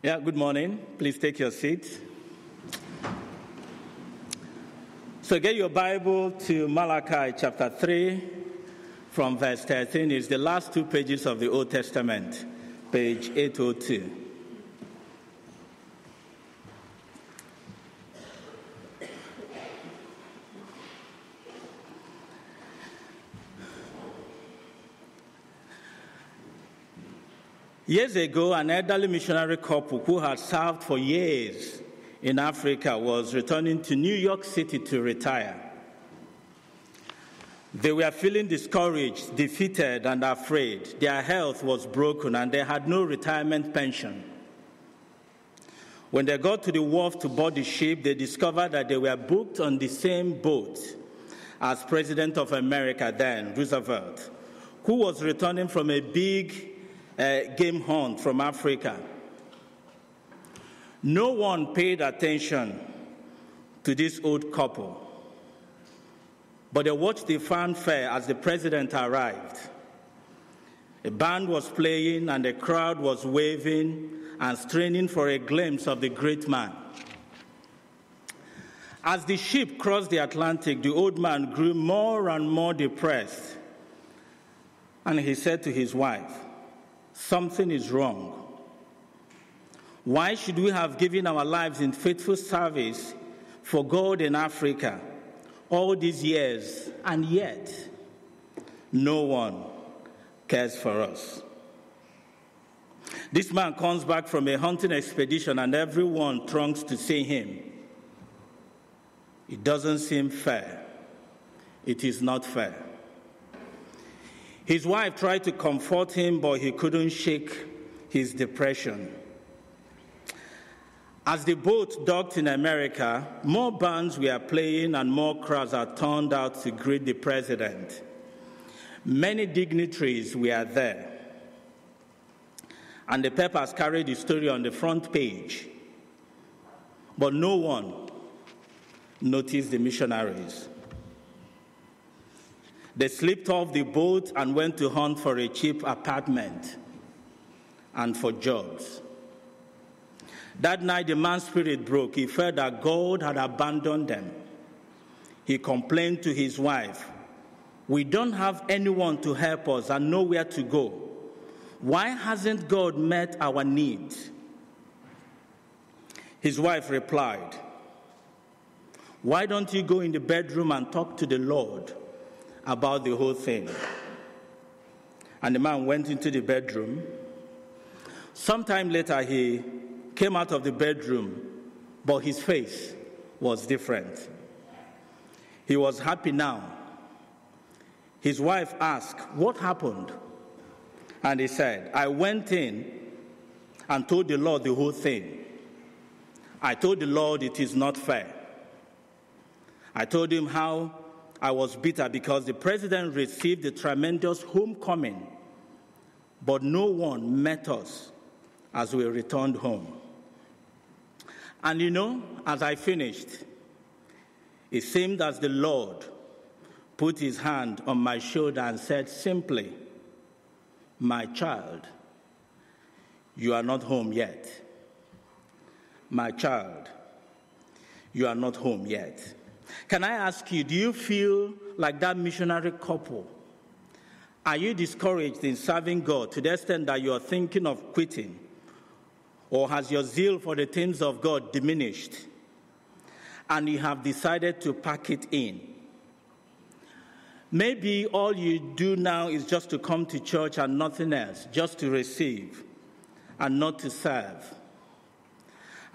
Yeah, good morning. Please take your seat. So get your Bible to Malachi chapter 3 from verse 13. It's the last two pages of the Old Testament, page 802. Years ago, an elderly missionary couple who had served for years in Africa was returning to New York City to retire. They were feeling discouraged, defeated, and afraid. Their health was broken and they had no retirement pension. When they got to the wharf to board the ship, they discovered that they were booked on the same boat as President of America then, Roosevelt, who was returning from a big uh, game hunt from Africa. No one paid attention to this old couple, but they watched the fanfare as the president arrived. A band was playing and the crowd was waving and straining for a glimpse of the great man. As the ship crossed the Atlantic, the old man grew more and more depressed. And he said to his wife, Something is wrong. Why should we have given our lives in faithful service for God in Africa all these years and yet no one cares for us? This man comes back from a hunting expedition and everyone throngs to see him. It doesn't seem fair. It is not fair. His wife tried to comfort him, but he couldn't shake his depression. As the boat docked in America, more bands were playing and more crowds had turned out to greet the president. Many dignitaries were there. And the papers carried the story on the front page. But no one noticed the missionaries. They slipped off the boat and went to hunt for a cheap apartment and for jobs. That night, the man's spirit broke. He felt that God had abandoned them. He complained to his wife, We don't have anyone to help us and nowhere to go. Why hasn't God met our needs? His wife replied, Why don't you go in the bedroom and talk to the Lord? About the whole thing. And the man went into the bedroom. Sometime later, he came out of the bedroom, but his face was different. He was happy now. His wife asked, What happened? And he said, I went in and told the Lord the whole thing. I told the Lord it is not fair. I told him how I was bitter because the president received a tremendous homecoming, but no one met us as we returned home. And you know, as I finished, it seemed as the Lord put his hand on my shoulder and said simply, My child, you are not home yet. My child, you are not home yet. Can I ask you, do you feel like that missionary couple? Are you discouraged in serving God to the extent that you are thinking of quitting? Or has your zeal for the things of God diminished and you have decided to pack it in? Maybe all you do now is just to come to church and nothing else, just to receive and not to serve.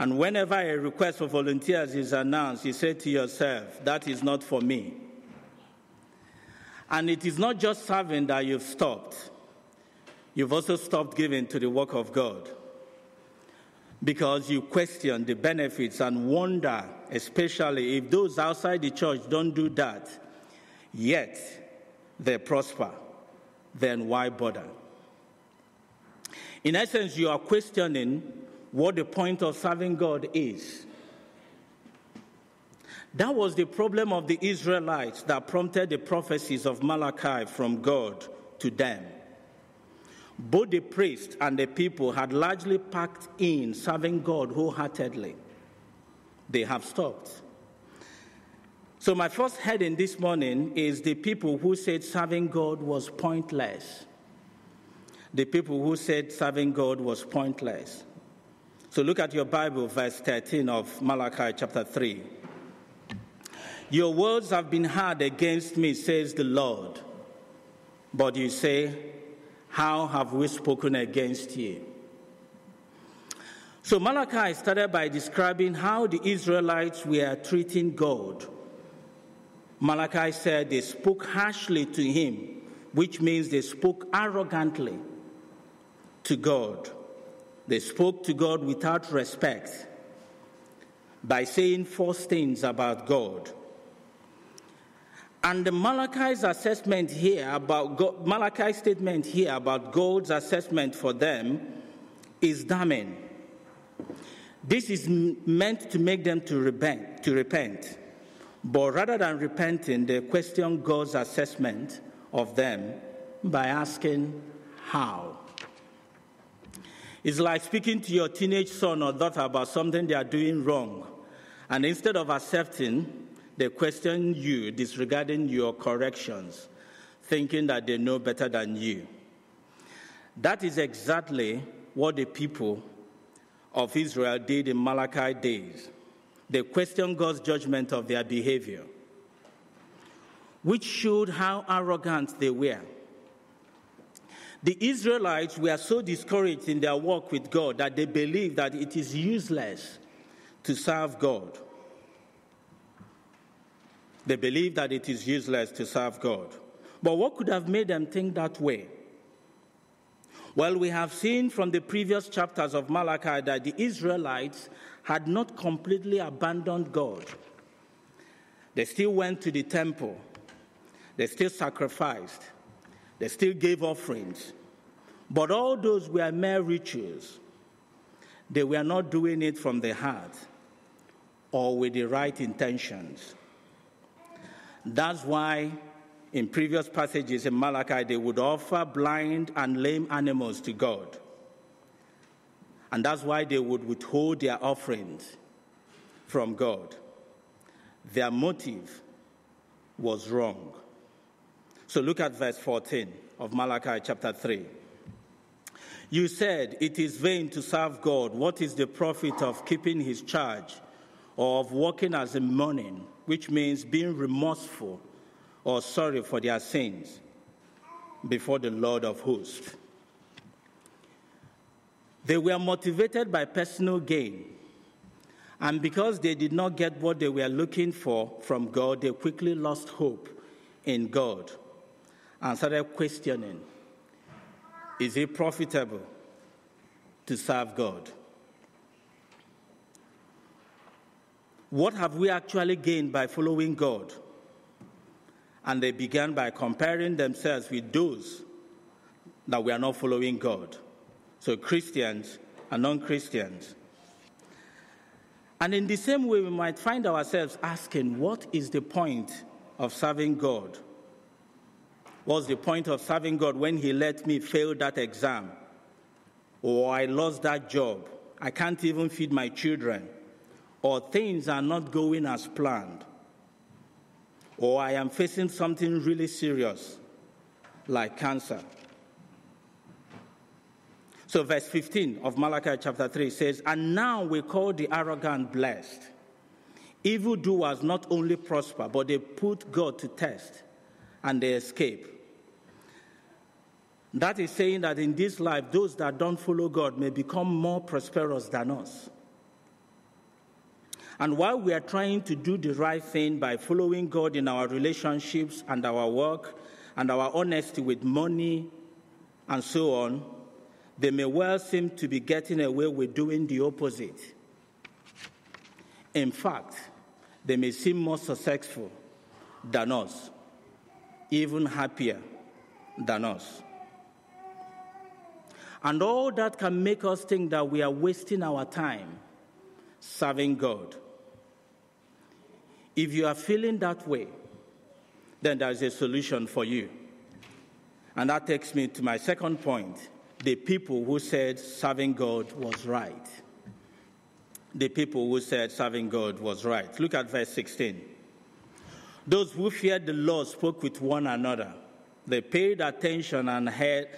And whenever a request for volunteers is announced, you say to yourself, that is not for me. And it is not just serving that you've stopped, you've also stopped giving to the work of God. Because you question the benefits and wonder, especially if those outside the church don't do that, yet they prosper, then why bother? In essence, you are questioning what the point of serving God is. That was the problem of the Israelites that prompted the prophecies of Malachi from God to them. both the priest and the people had largely packed in serving God wholeheartedly. They have stopped. So, my first heading this morning is the people who said serving God was pointless. The people who said serving God was pointless. So, look at your Bible, verse 13 of Malachi chapter 3. Your words have been heard against me, says the Lord. But you say, How have we spoken against you? So Malachi started by describing how the Israelites were treating God. Malachi said they spoke harshly to him, which means they spoke arrogantly to God. They spoke to God without respect by saying false things about God. And the Malachi's assessment here about God, Malachi's statement here about God's assessment for them is damning. This is meant to make them to repent, to repent. But rather than repenting, they question God's assessment of them by asking how. It's like speaking to your teenage son or daughter about something they are doing wrong. And instead of accepting, they question you, disregarding your corrections, thinking that they know better than you. That is exactly what the people of Israel did in Malachi days. They questioned God's judgment of their behavior, which showed how arrogant they were. The Israelites were so discouraged in their walk with God that they believed that it is useless to serve God. They believe that it is useless to serve God. But what could have made them think that way? Well, we have seen from the previous chapters of Malachi that the Israelites had not completely abandoned God. They still went to the temple, they still sacrificed, they still gave offerings. But all those were mere rituals. They were not doing it from the heart or with the right intentions. That's why in previous passages in Malachi they would offer blind and lame animals to God. And that's why they would withhold their offerings from God. Their motive was wrong. So look at verse 14 of Malachi chapter 3. You said, It is vain to serve God. What is the profit of keeping his charge or of walking as a mourning? which means being remorseful or sorry for their sins before the Lord of hosts. They were motivated by personal gain. And because they did not get what they were looking for from God, they quickly lost hope in God and started questioning is it profitable to serve God? What have we actually gained by following God? And they began by comparing themselves with those that we are not following God. So Christians and non Christians. And in the same way, we might find ourselves asking, what is the point of serving God? What's the point of serving God when He let me fail that exam? Or I lost that job? I can't even feed my children or things are not going as planned, or I am facing something really serious like cancer. So, verse 15 of Malachi chapter 3 says, And now we call the arrogant blessed. Evildoers not only prosper, but they put God to test and they escape. That is saying that in this life, those that don't follow God may become more prosperous than us. And while we are trying to do the right thing by following God in our relationships and our work and our honesty with money and so on, they may well seem to be getting away with doing the opposite. In fact, they may seem more successful than us, even happier than us. And all that can make us think that we are wasting our time serving God. If you are feeling that way, then there is a solution for you. And that takes me to my second point the people who said serving God was right. The people who said serving God was right. Look at verse 16. Those who feared the Lord spoke with one another. They paid attention and heard,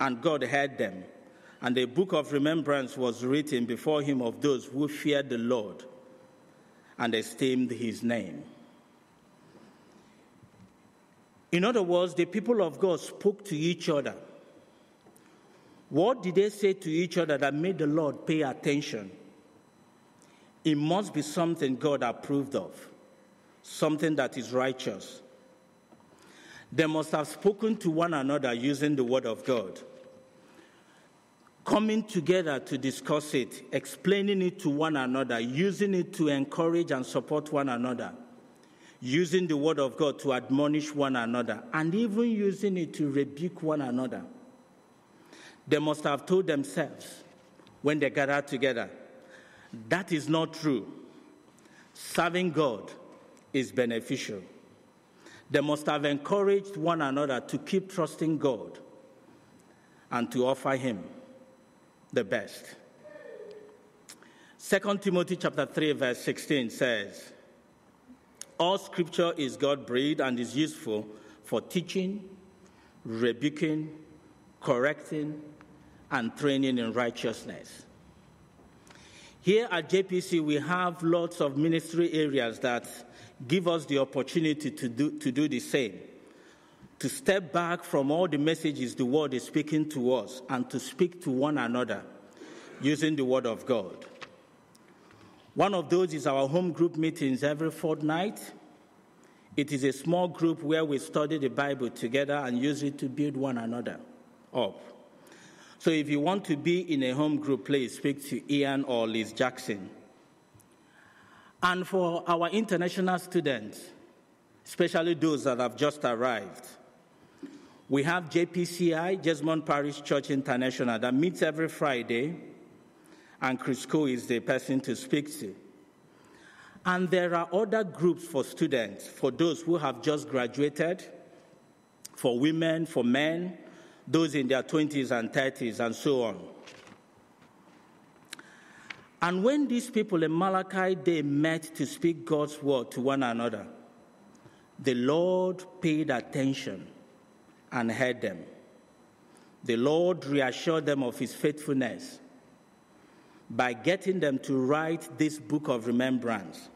and God heard them. And a book of remembrance was written before him of those who feared the Lord and esteemed his name. In other words, the people of God spoke to each other. What did they say to each other that made the Lord pay attention? It must be something God approved of, something that is righteous. They must have spoken to one another using the word of God, coming together to discuss it, explaining it to one another, using it to encourage and support one another using the word of God to admonish one another, and even using it to rebuke one another. They must have told themselves when they gathered together that is not true. Serving God is beneficial. They must have encouraged one another to keep trusting God and to offer Him the best. 2 Timothy chapter 3 verse 16 says, all scripture is God breathed and is useful for teaching, rebuking, correcting, and training in righteousness. Here at JPC, we have lots of ministry areas that give us the opportunity to do, to do the same. To step back from all the messages the Word is speaking to us and to speak to one another using the Word of God. One of those is our home group meetings every fortnight. It is a small group where we study the Bible together and use it to build one another up. So if you want to be in a home group, please speak to Ian or Liz Jackson. And for our international students, especially those that have just arrived, we have JPCI, Jesmond Parish Church International, that meets every Friday and Chris Co is the person to speak to. And there are other groups for students, for those who have just graduated, for women, for men, those in their 20s and 30s, and so on. And when these people in Malachi they met to speak God's word to one another, the Lord paid attention and heard them. The Lord reassured them of his faithfulness by getting them to write this book of remembrance.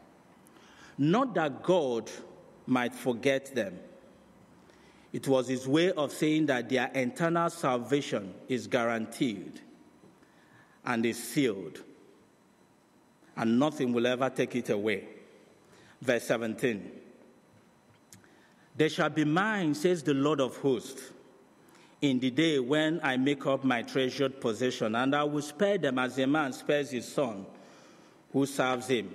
Not that God might forget them. It was his way of saying that their eternal salvation is guaranteed and is sealed, and nothing will ever take it away. Verse 17 They shall be mine, says the Lord of hosts in the day when I make up my treasured possession, and I will spare them as a man spares his son who serves him.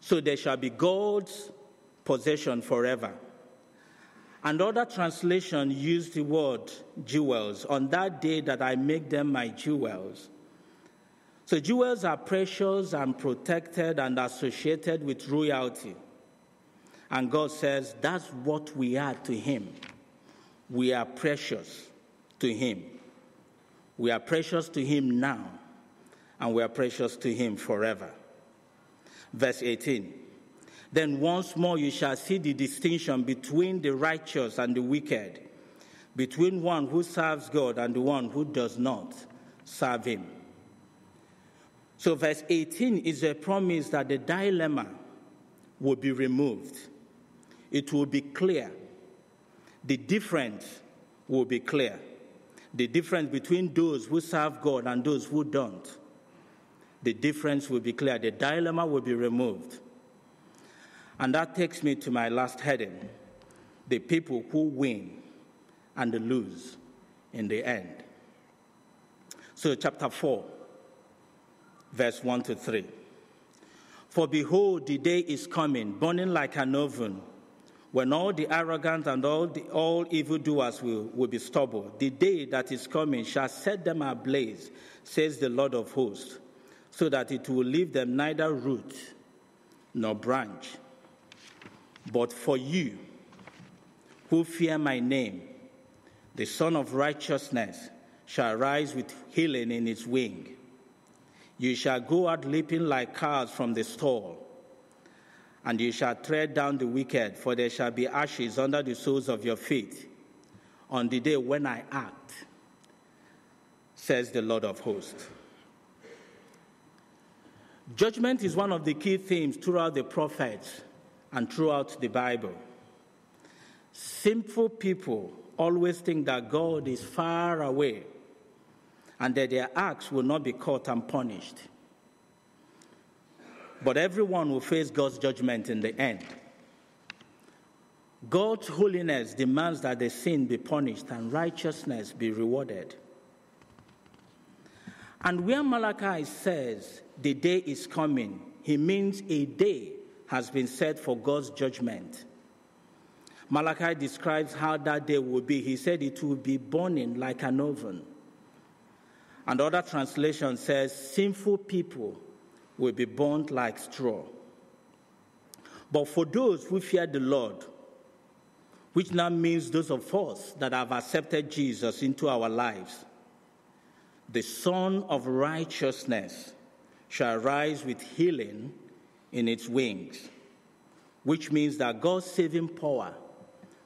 So they shall be God's possession forever. And other translation use the word jewels on that day that I make them my jewels. So jewels are precious and protected and associated with royalty. And God says that's what we are to Him we are precious to Him. We are precious to Him now, and we are precious to Him forever. Verse 18 Then once more you shall see the distinction between the righteous and the wicked, between one who serves God and the one who does not serve Him. So, verse 18 is a promise that the dilemma will be removed, it will be clear the difference will be clear. The difference between those who serve God and those who don't. The difference will be clear. The dilemma will be removed. And that takes me to my last heading the people who win and lose in the end. So, chapter 4, verse 1 to 3. For behold, the day is coming, burning like an oven when all the arrogant and all, the, all evildoers will, will be stubble. The day that is coming shall set them ablaze, says the Lord of hosts, so that it will leave them neither root nor branch. But for you who fear my name, the Sun of Righteousness shall rise with healing in its wing. You shall go out leaping like calves from the stall, and you shall tread down the wicked, for there shall be ashes under the soles of your feet on the day when I act, says the Lord of hosts. Judgment is one of the key themes throughout the prophets and throughout the Bible. Sinful people always think that God is far away and that their acts will not be caught and punished. But everyone will face God's judgment in the end. God's holiness demands that the sin be punished and righteousness be rewarded. And where Malachi says the day is coming, he means a day has been set for God's judgment. Malachi describes how that day will be. He said it will be burning like an oven. And other translation says sinful people will be burnt like straw. But for those who fear the Lord, which now means those of us that have accepted Jesus into our lives, the Sun of Righteousness shall rise with healing in its wings, which means that God's saving power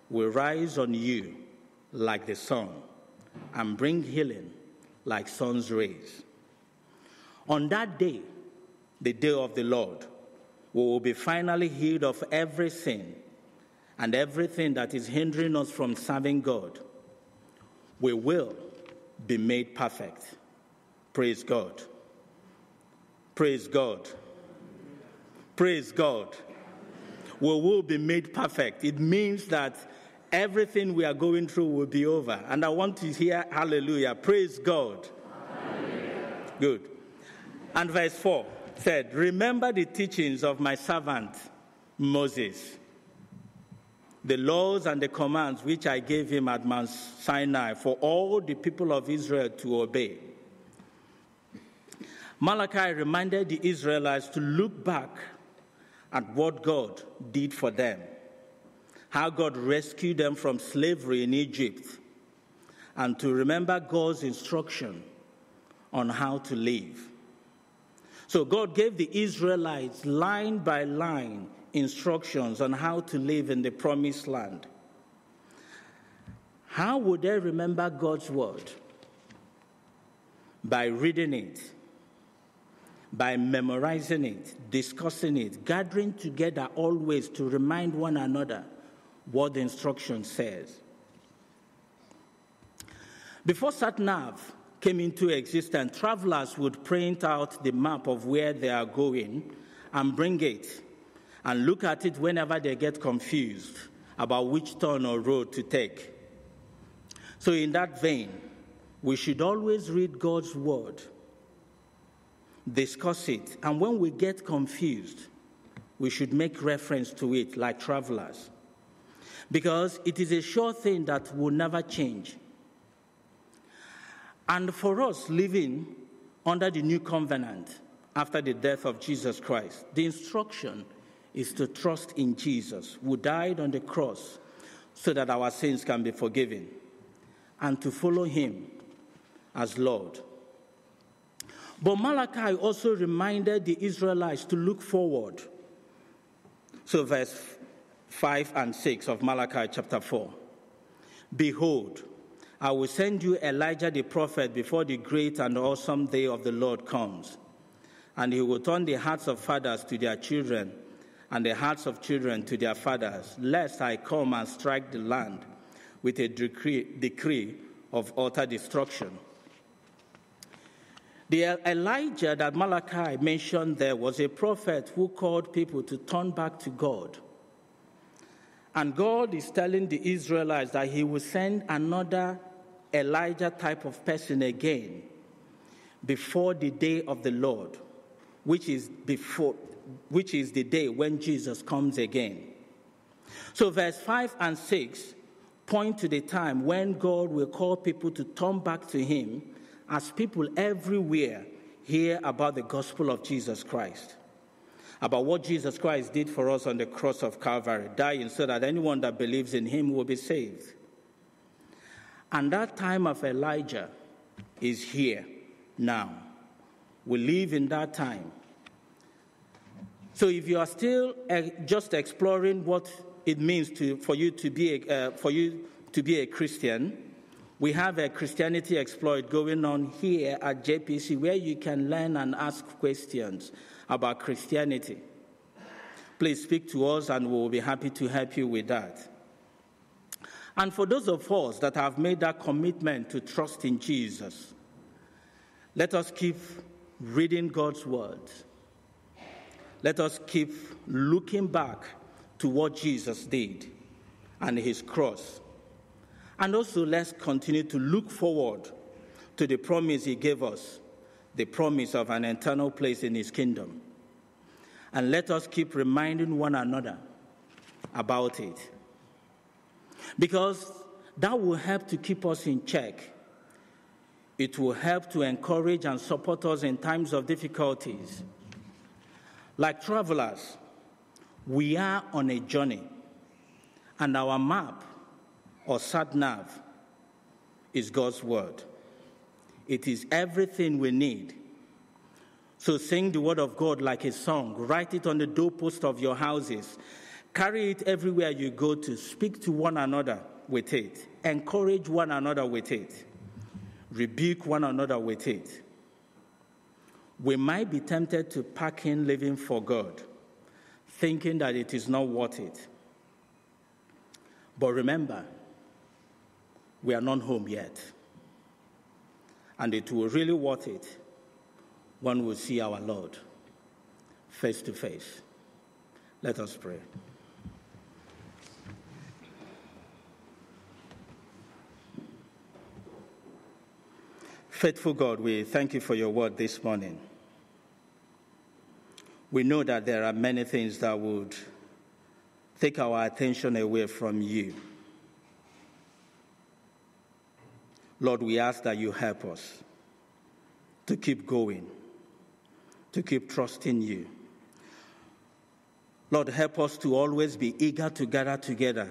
will rise on you like the sun and bring healing like sun's rays. On that day, the day of the Lord, we will be finally healed of every sin and everything that is hindering us from serving God. We will be made perfect. Praise God. Praise God. Praise God. We will be made perfect. It means that everything we are going through will be over. And I want to hear hallelujah. Praise God. Hallelujah. Good. And verse 4 said, Remember the teachings of my servant Moses, the laws and the commands which I gave him at Mount Sinai for all the people of Israel to obey. Malachi reminded the Israelites to look back at what God did for them how God rescued them from slavery in Egypt, and to remember God's instruction on how to live. So God gave the Israelites line by line instructions on how to live in the promised land. How would they remember God's word? By reading it, by memorizing it, discussing it, gathering together always to remind one another what the instruction says. Before SatNav came into existence, travelers would print out the map of where they are going and bring it and look at it whenever they get confused about which turn or road to take. So, in that vein, we should always read God's word, discuss it, and when we get confused, we should make reference to it like travelers because it is a sure thing that will never change. And for us living under the new covenant after the death of Jesus Christ, the instruction is to trust in Jesus, who died on the cross so that our sins can be forgiven, and to follow him as Lord. But Malachi also reminded the Israelites to look forward. So, verse 5 and 6 of Malachi chapter 4. Behold, I will send you Elijah the prophet before the great and awesome day of the Lord comes. And he will turn the hearts of fathers to their children, and the hearts of children to their fathers, lest I come and strike the land with a decree, decree of utter destruction. The Elijah that Malachi mentioned there was a prophet who called people to turn back to God and God is telling the Israelites that He will send another Elijah type of person again before the day of the Lord, which is before which is the day when Jesus comes again. So verse 5 and 6 point to the time when God will call people to turn back to him as people everywhere hear about the gospel of Jesus Christ about what Jesus Christ did for us on the cross of Calvary, dying so that anyone that believes in him will be saved. And that time of Elijah is here now. We live in that time. So if you are still uh, just exploring what it means to, for, you to be a, uh, for you to be a Christian, we have a Christianity Explored going on here at JPC where you can learn and ask questions about Christianity. Please speak to us and we'll be happy to help you with that. And for those of us that have made that commitment to trust in Jesus, let us keep reading God's word. Let us keep looking back to what Jesus did and his cross. And also, let's continue to look forward to the promise he gave us the promise of an eternal place in his kingdom. And let us keep reminding one another about it. Because that will help to keep us in check. It will help to encourage and support us in times of difficulties. Like travelers, we are on a journey, and our map or sat nav is God's word. It is everything we need. So sing the word of God like a song, write it on the doorpost of your houses, carry it everywhere you go to, speak to one another with it, encourage one another with it, rebuke one another with it. We might be tempted to pack in living for God, thinking that it is not worth it. But remember, we are not home yet. And it will really worth it when we see our Lord face to face. Let us pray. Faithful God, we thank you for your word this morning. We know that there are many things that would take our attention away from you. Lord, we ask that you help us to keep going, to keep trusting you. Lord, help us to always be eager to gather together,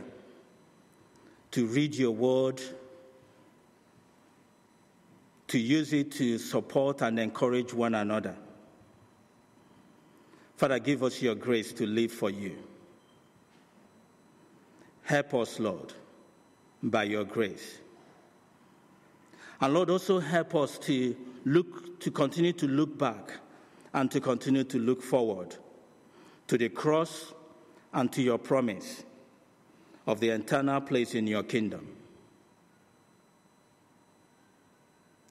to read your word, to use it to support and encourage one another. Father, give us your grace to live for you. Help us, Lord, by your grace. And Lord, also help us to look, to continue to look back and to continue to look forward to the cross and to your promise of the eternal place in your kingdom.